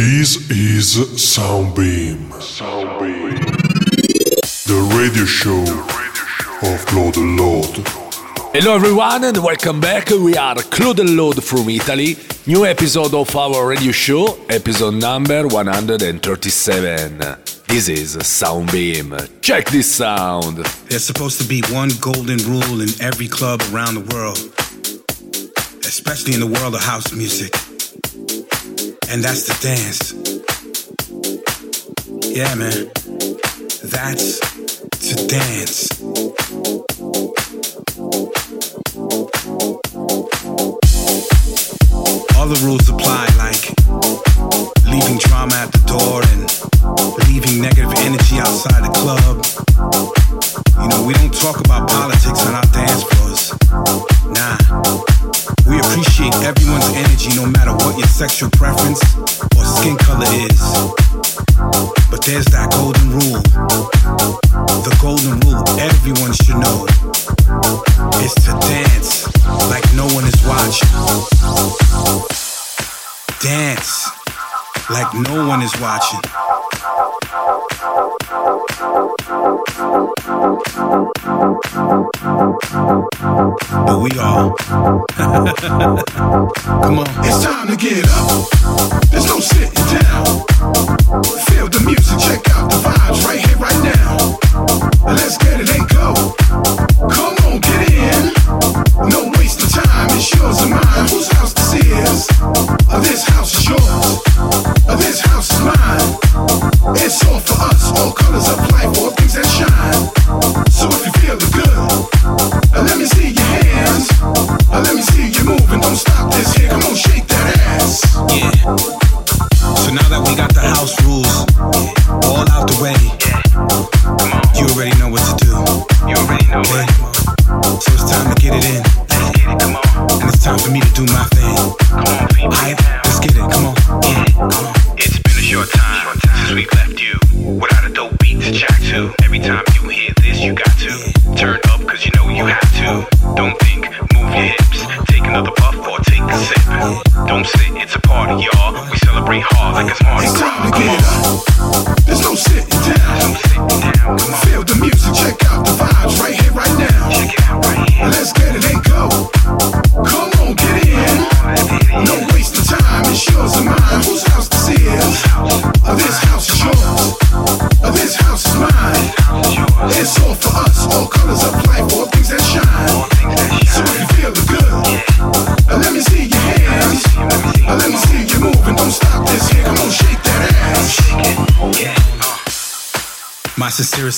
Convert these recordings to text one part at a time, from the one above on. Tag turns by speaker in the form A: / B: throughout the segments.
A: This is Soundbeam. Soundbeam. The radio show of Klod'n'Lodd.
B: Hello everyone and welcome back. We are Klod'n'Lodd from Italy. New episode of our radio show, episode number 137. This is Soundbeam. Check this sound.
C: There's supposed to be one golden rule in every club around the world, especially in the world of house music. And that's the dance. Yeah, man. That's to dance. All the rules apply, like leaving drama at the door and leaving negative energy outside the club. You know, we don't talk about politics on our your sexual preference or skin color is. But there's that golden rule. The golden rule everyone should know is to dance like no one is watching. Dance like no one is watching. But we are. Come on.
D: It's time to get up. There's no sitting down. Feel the music, check out the vibes right here, right now. Let's get it and go. Come on, get in. No waste of time, it's yours and mine. Whose house this is? Uh, This house is yours. Uh, This house is mine. It's all for us, all colors of life, all things that shine.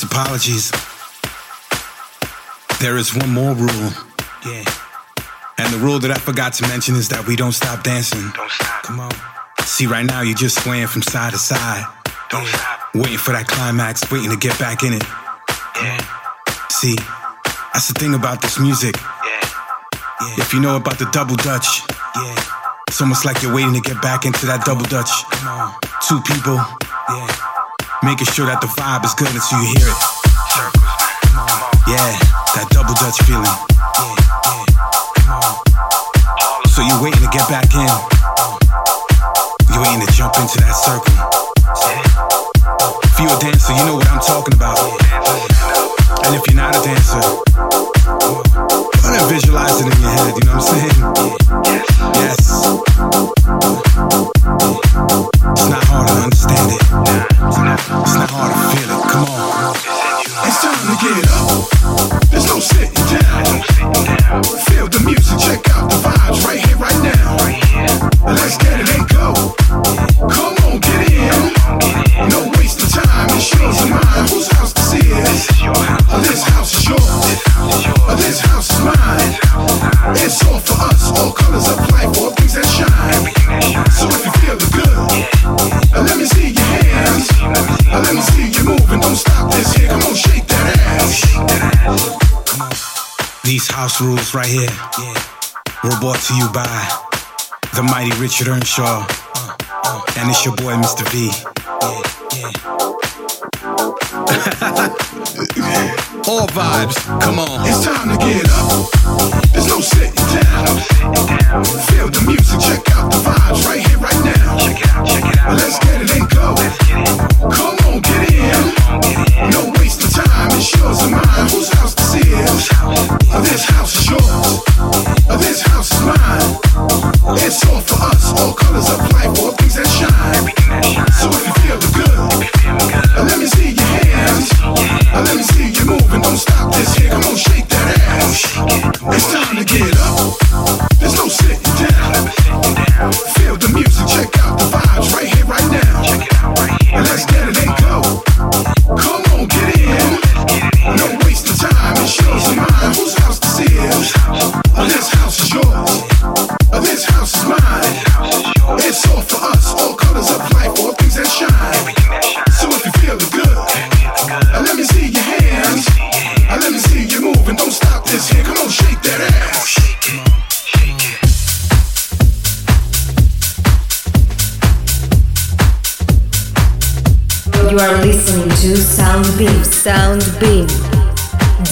C: Apologies. There is one more rule. Yeah. And the rule that I forgot to mention is that we don't stop dancing.
E: Don't stop.
C: Come on. See, right now you're just swaying from side to side,
E: Don't stop.
C: waiting for that climax, waiting to get back in it.
E: Yeah,
C: See, that's the thing about this music.
E: yeah.
C: If you know about the double dutch, yeah, it's almost like you're waiting to get back into that double dutch. Come on, two people, yeah, making sure that the vibe is good until you hear it. Yeah, that double dutch feeling. So you're waiting to get back in. You're waiting to jump into that circle. If you're a dancer, you know what I'm talking about. And if you're not a dancer, and visualize it in your head, you know what I'm saying? Rules right here were brought to you by the mighty Richard Earnshaw. Uh, uh. And it's your boy, Mr. V. All vibes, come on.
D: It's time to get up. There's no sitting down. Feel the music, check No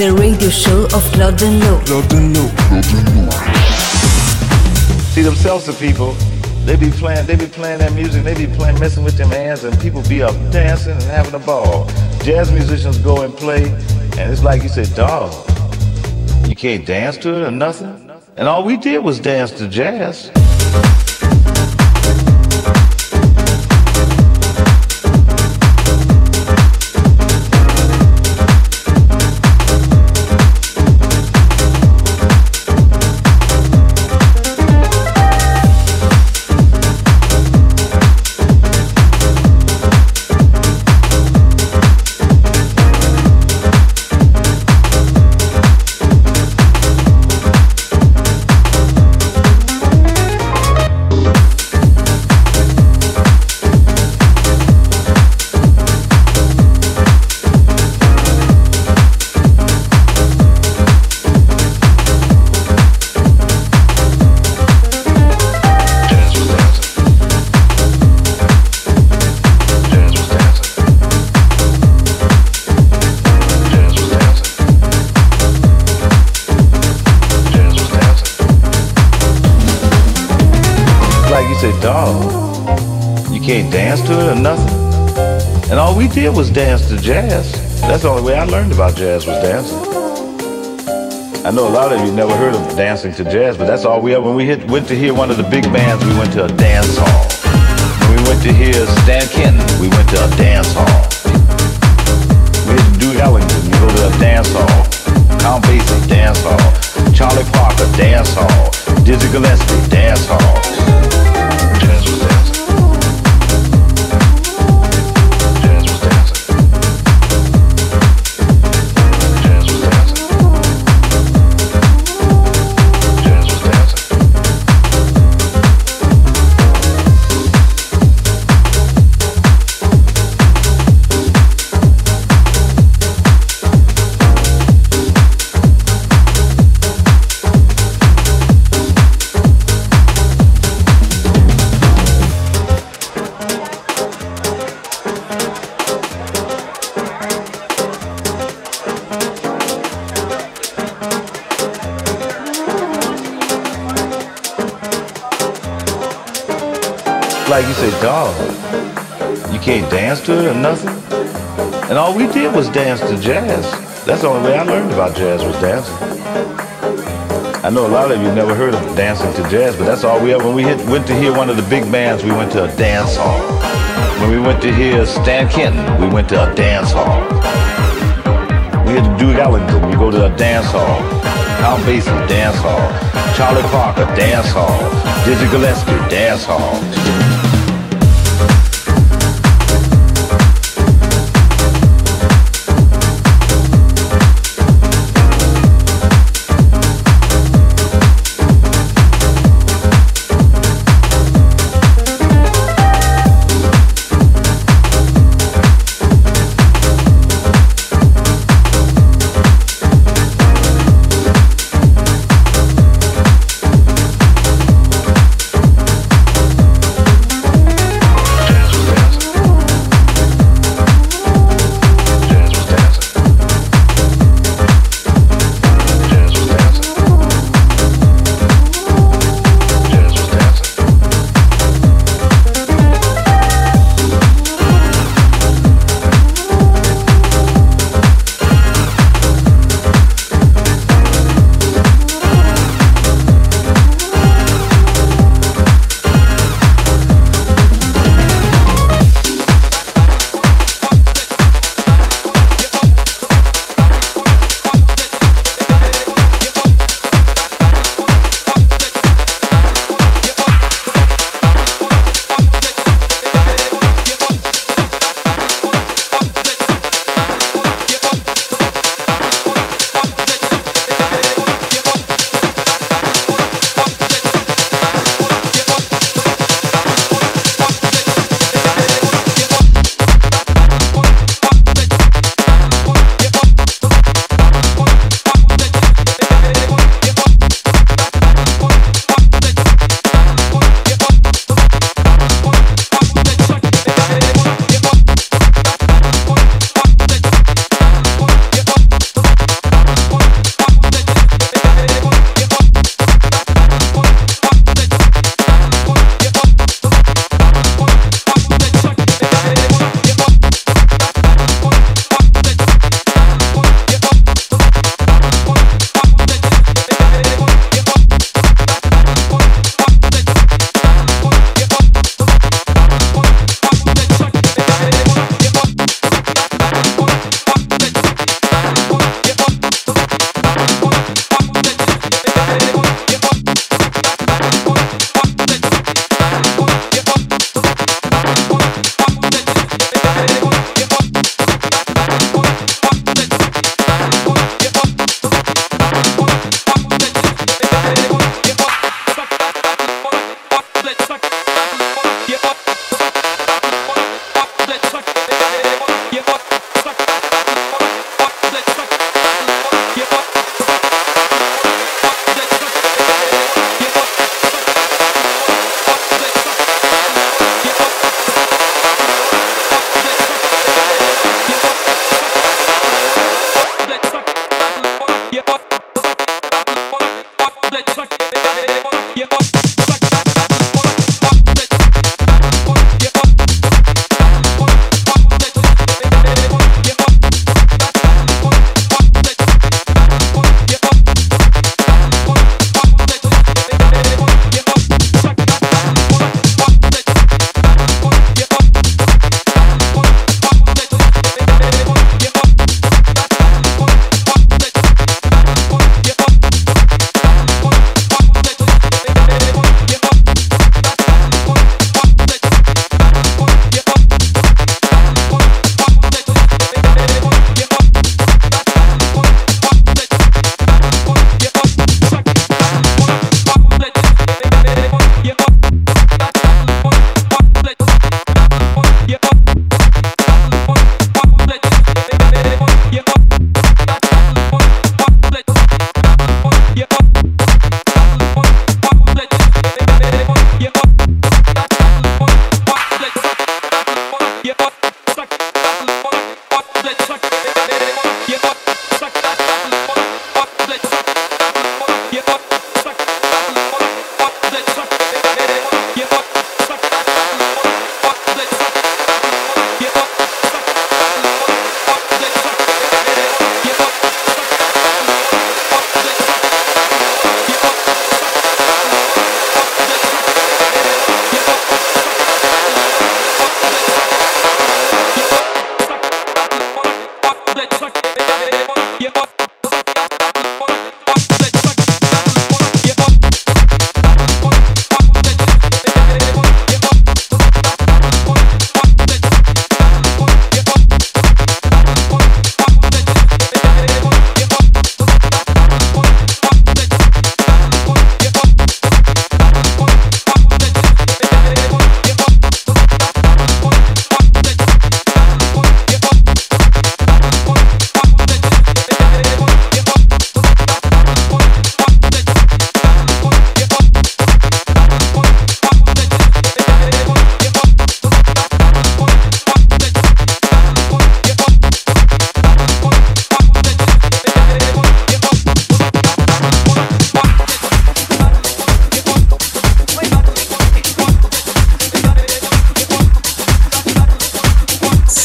D: The
F: radio show of Klod'n'Lodd.
G: See themselves salsa people, they be playing, they be playing that music, they be playing, messing with them hands, and people be up dancing and having a ball. Jazz musicians go and play, and it's like you said, dog, you can't dance to it or nothing. And all we did was dance to. Jazz you you can't dance to it or nothing. And all we did was dance to jazz. That's the only way I learned about jazz was dancing. I know a lot of you never heard of dancing to jazz, but that's all we ever. When we hit, went to hear one of the big bands, we went to a dance hall. When we went to hear Stan Kenton, we went to a dance hall. We hit Duke Ellington, we go to a dance hall. Count Basie, dance hall. Charlie Parker, dance hall. Dizzy Gillespie, dance hall. Dog, oh, you can't dance to it or nothing. And all we did was dance to jazz. That's the only way I learned about jazz was dancing. I know a lot of you never heard of dancing to jazz, but that's all we ever. When we hit, went to hear one of the big bands, we went to a dance hall. When we went to hear Stan Kenton, we went to a dance hall. We had to Duke Ellington, we go to a dance hall. Count Basie, dance hall. Charlie Parker, dance hall. Dizzy Gillespie, dance hall.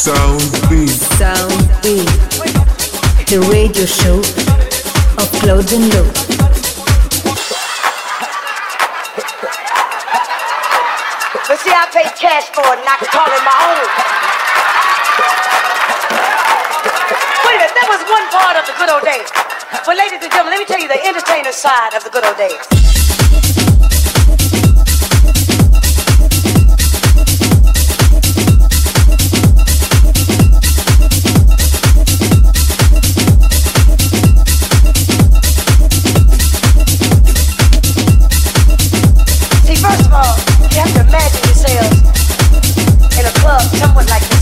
G: Sound Beam. Sound Beam.
F: The radio show of Klod'n'Lodd.
H: But see, I pay cash for it and I can call it my own. Wait a minute, that was one part of the good old days. But ladies and gentlemen, let me tell you the entertainer side of the good old days. someone like you.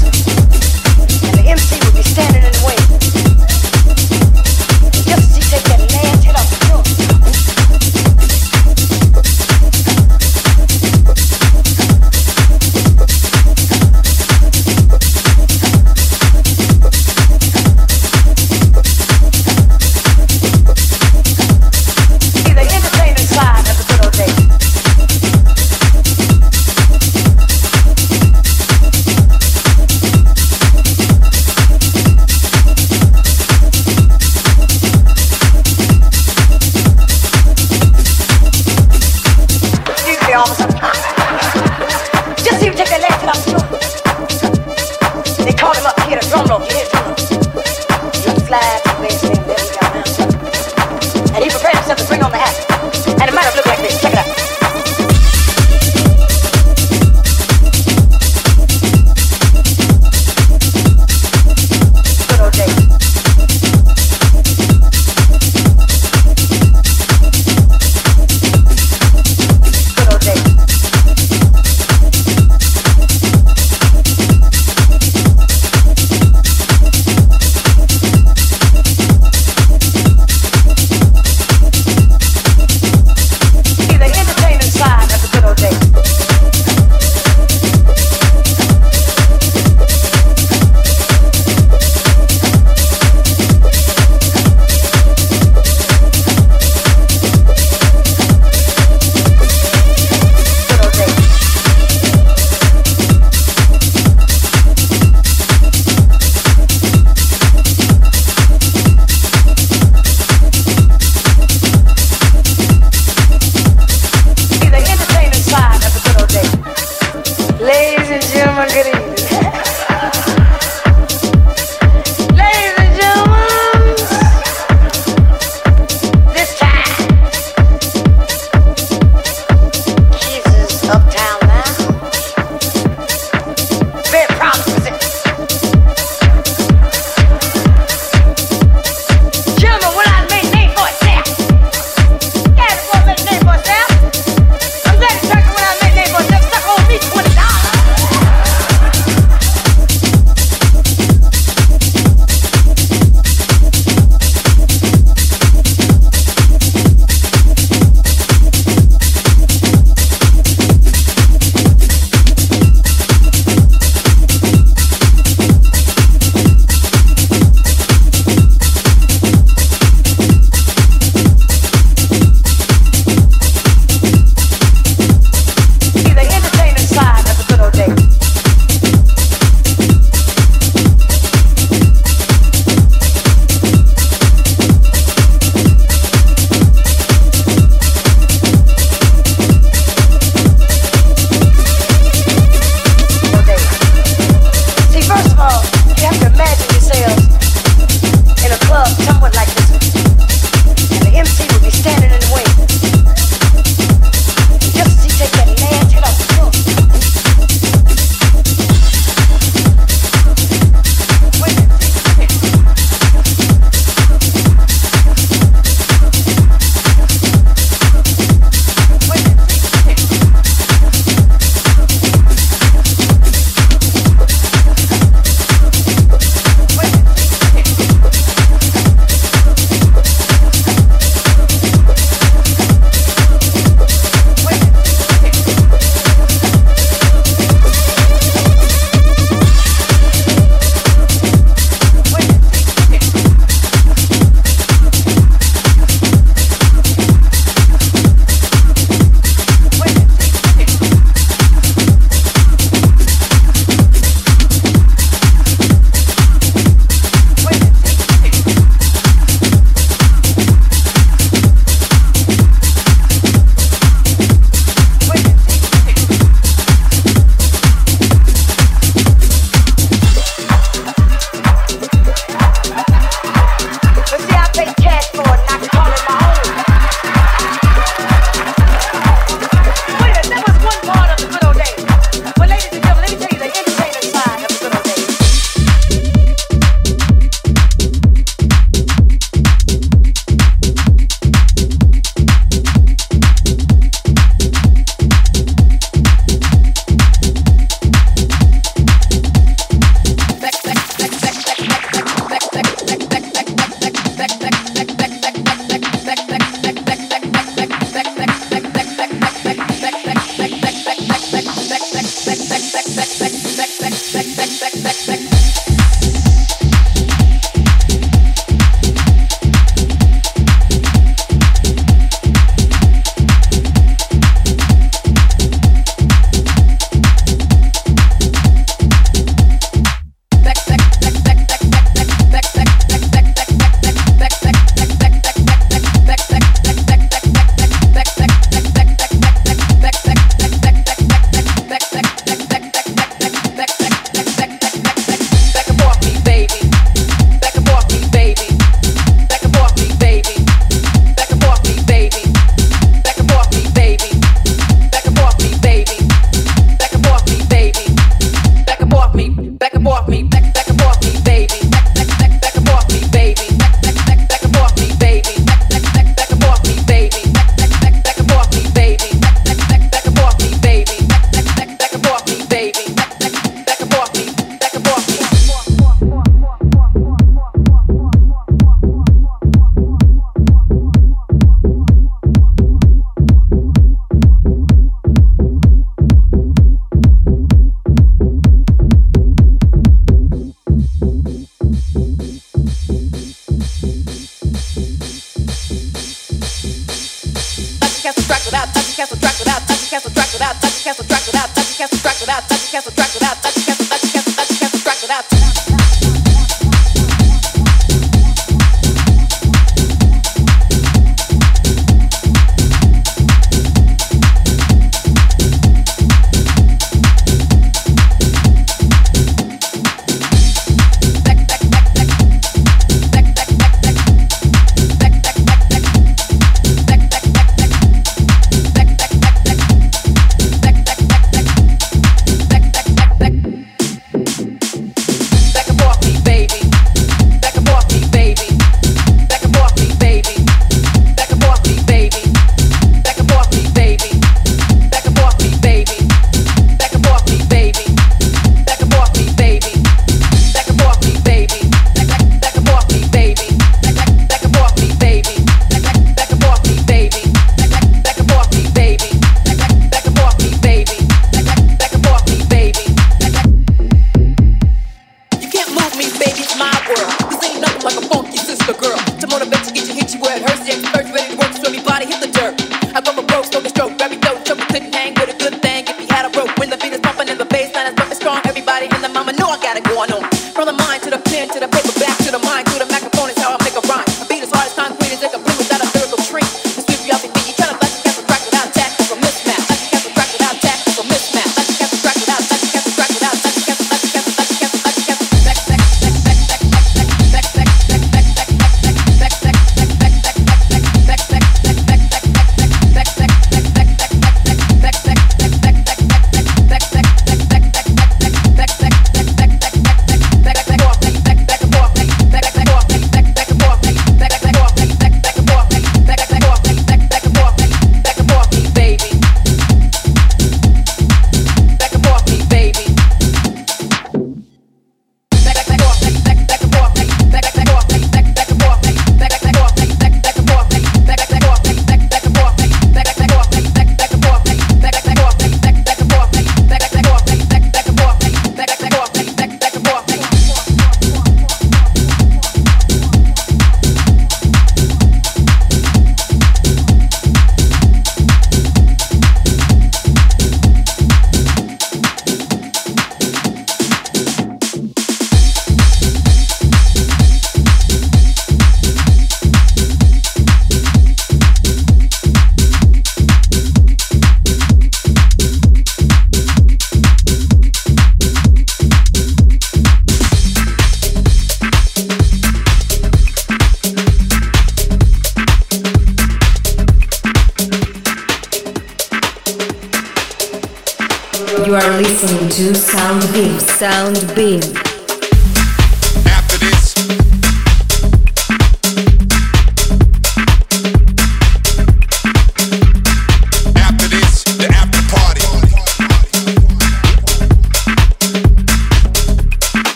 F: Sound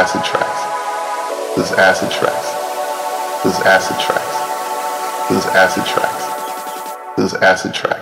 I: acid tracks. This acid tracks. This acid tracks. This acid tracks. This acid tracks.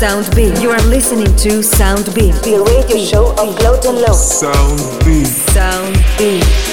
J: Sound B. You are listening to Sound B,
K: the radio show of Load and Low.
L: Sound B.
J: Sound B.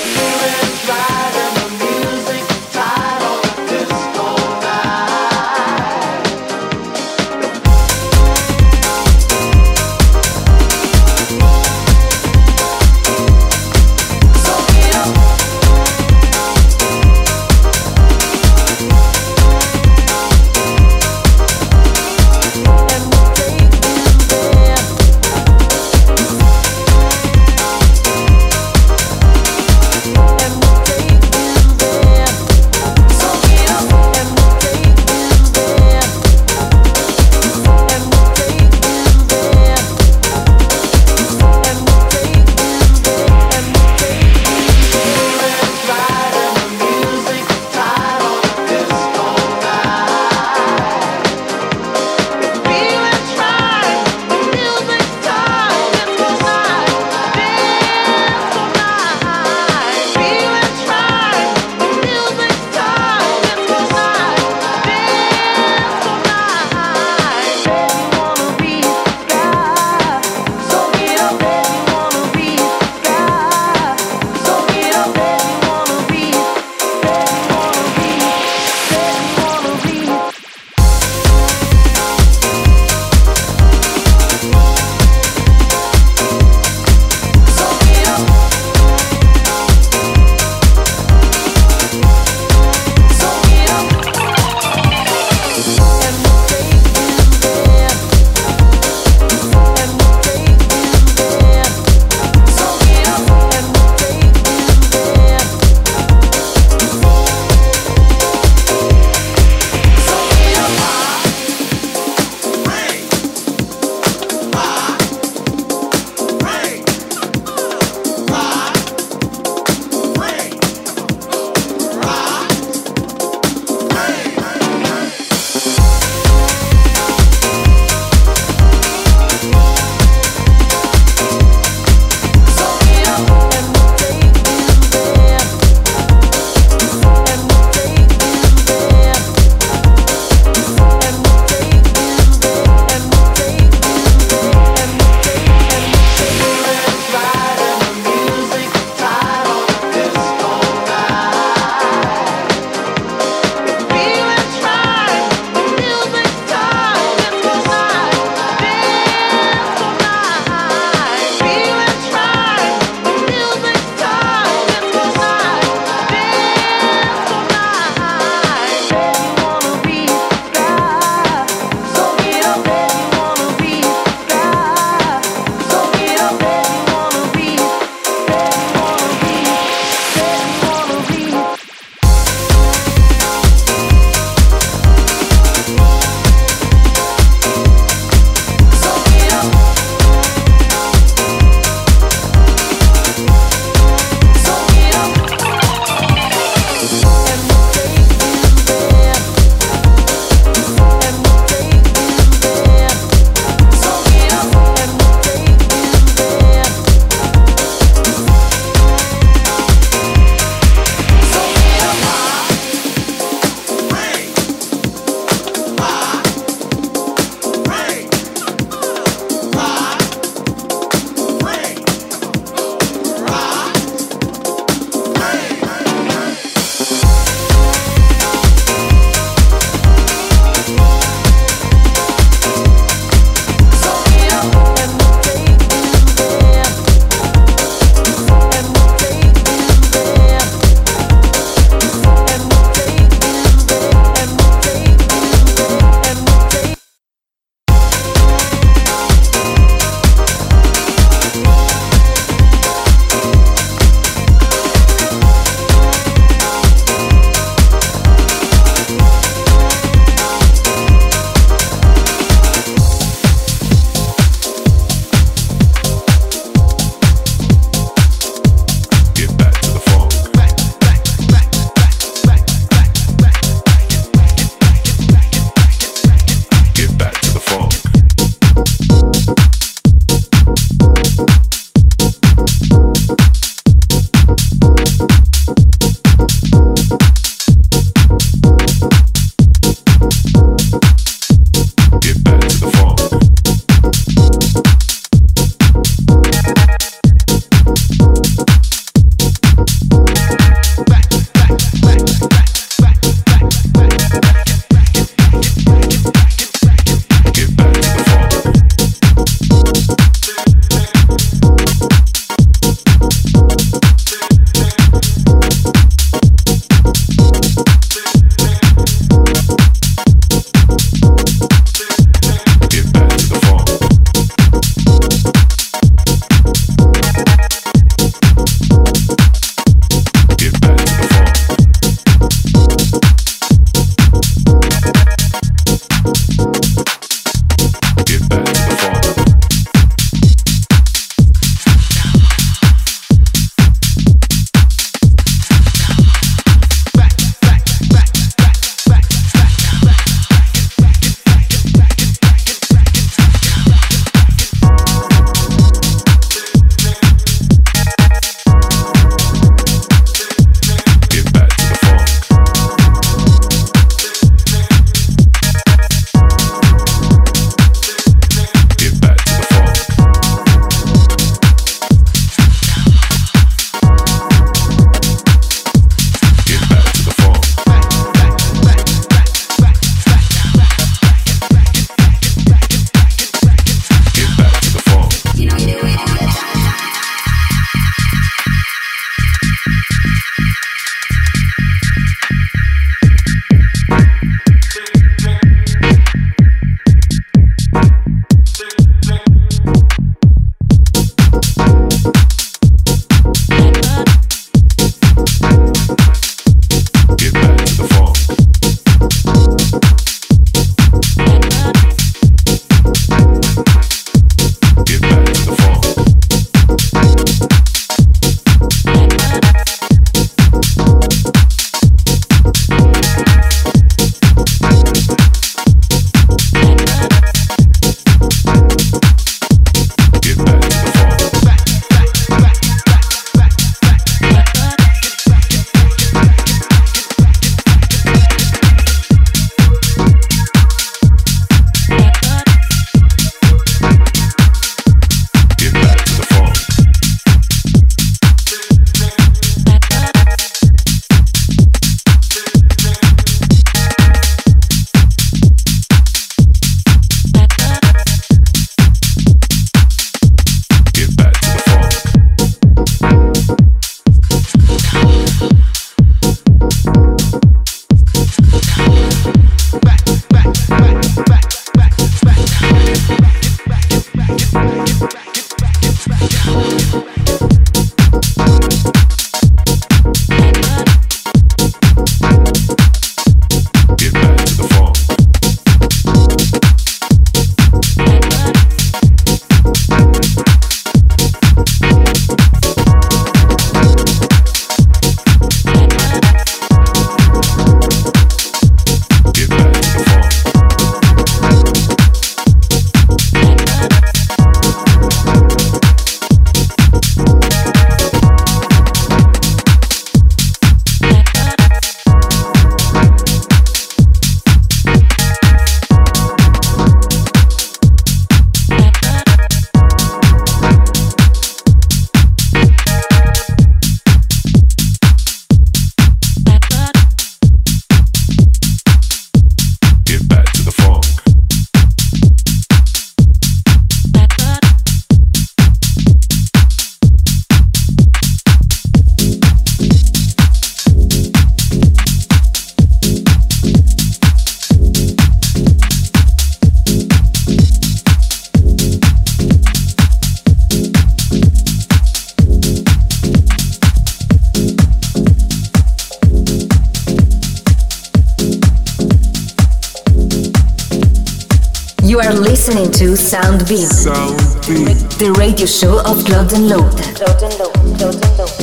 J: to Sound Beam,
L: Sound Beam.
J: the radio show of
B: Klod'n'Lodd.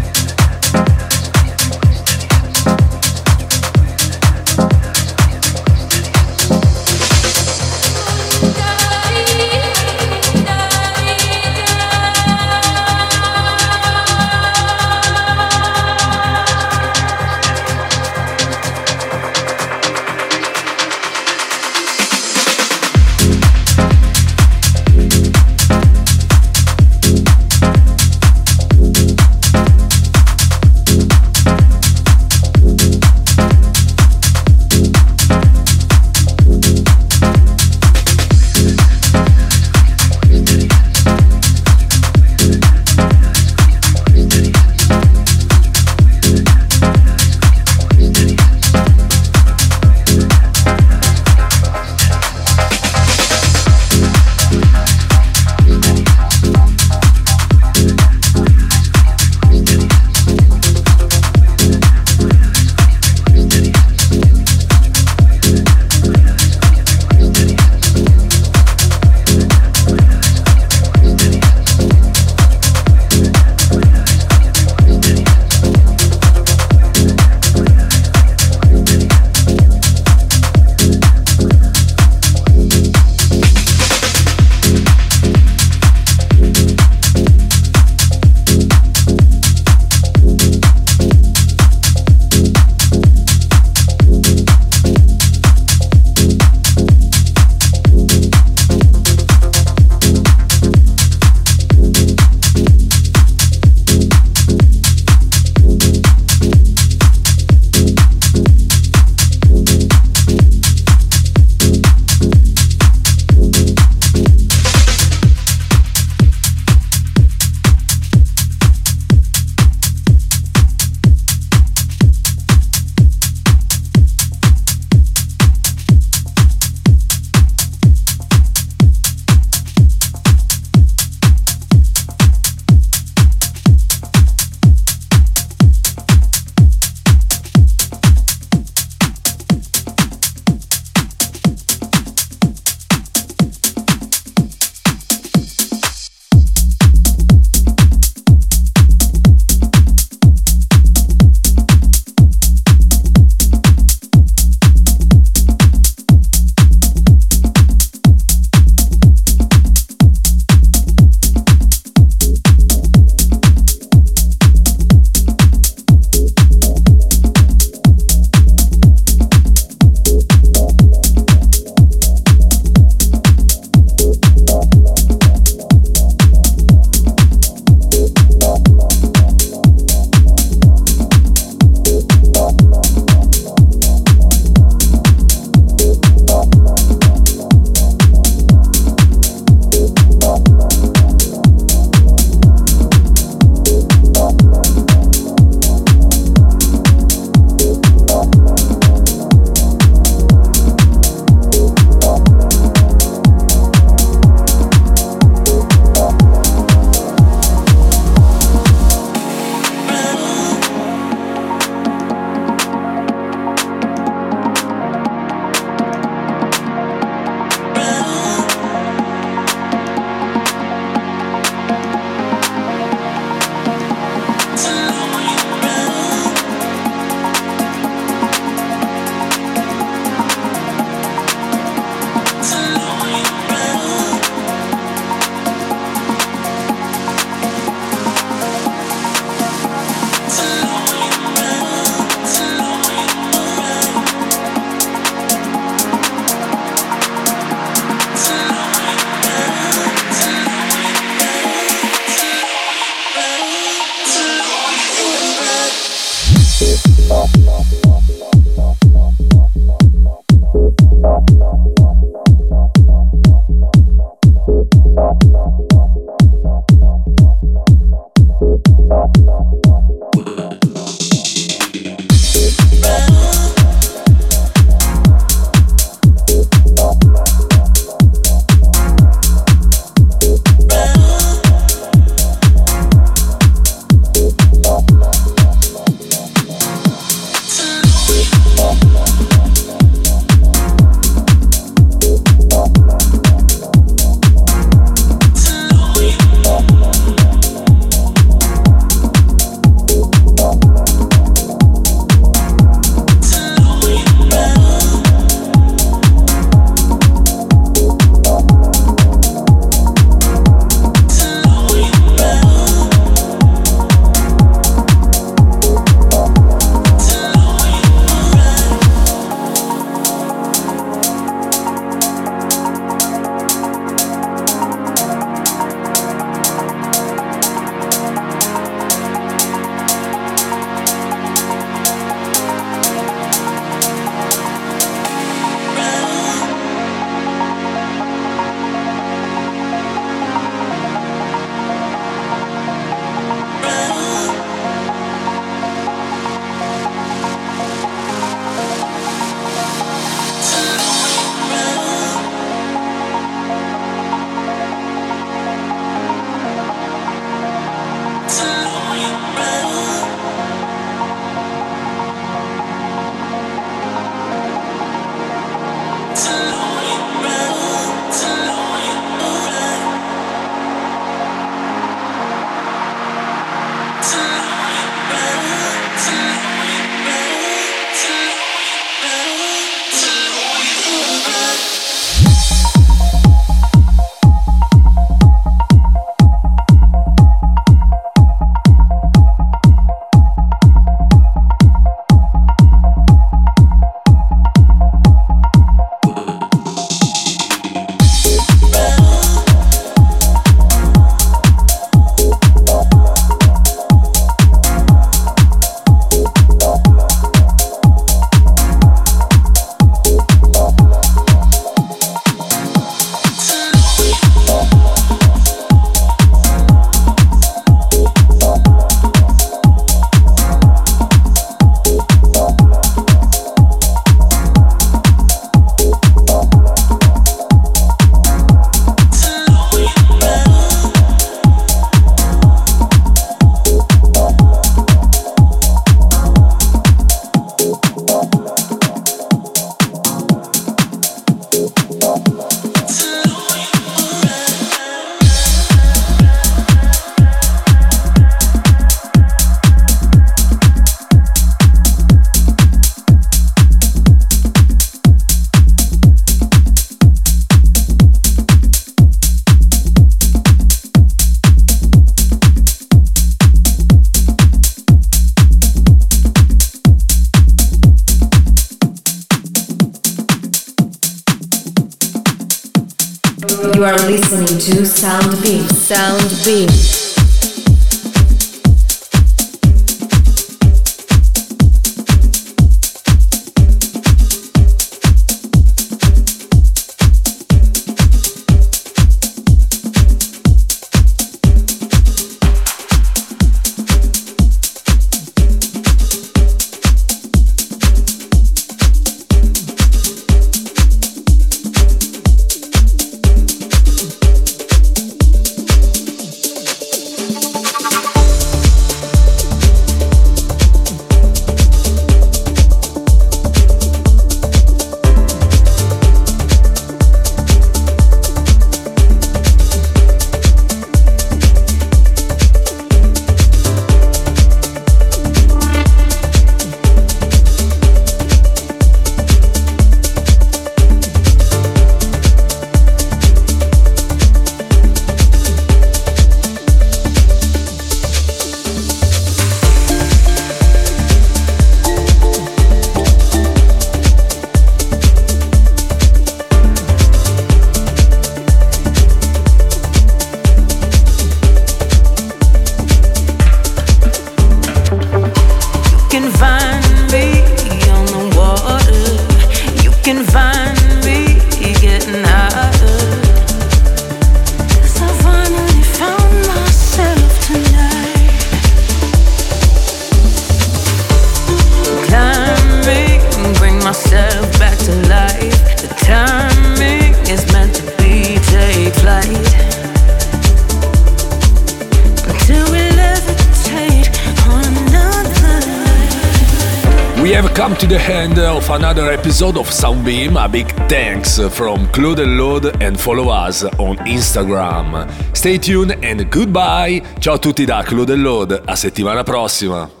B: Soundbeam. A big thanks from Claude and Lode and follow us on Instagram. Stay tuned and goodbye. Ciao a tutti da Claude e Lode, a settimana prossima.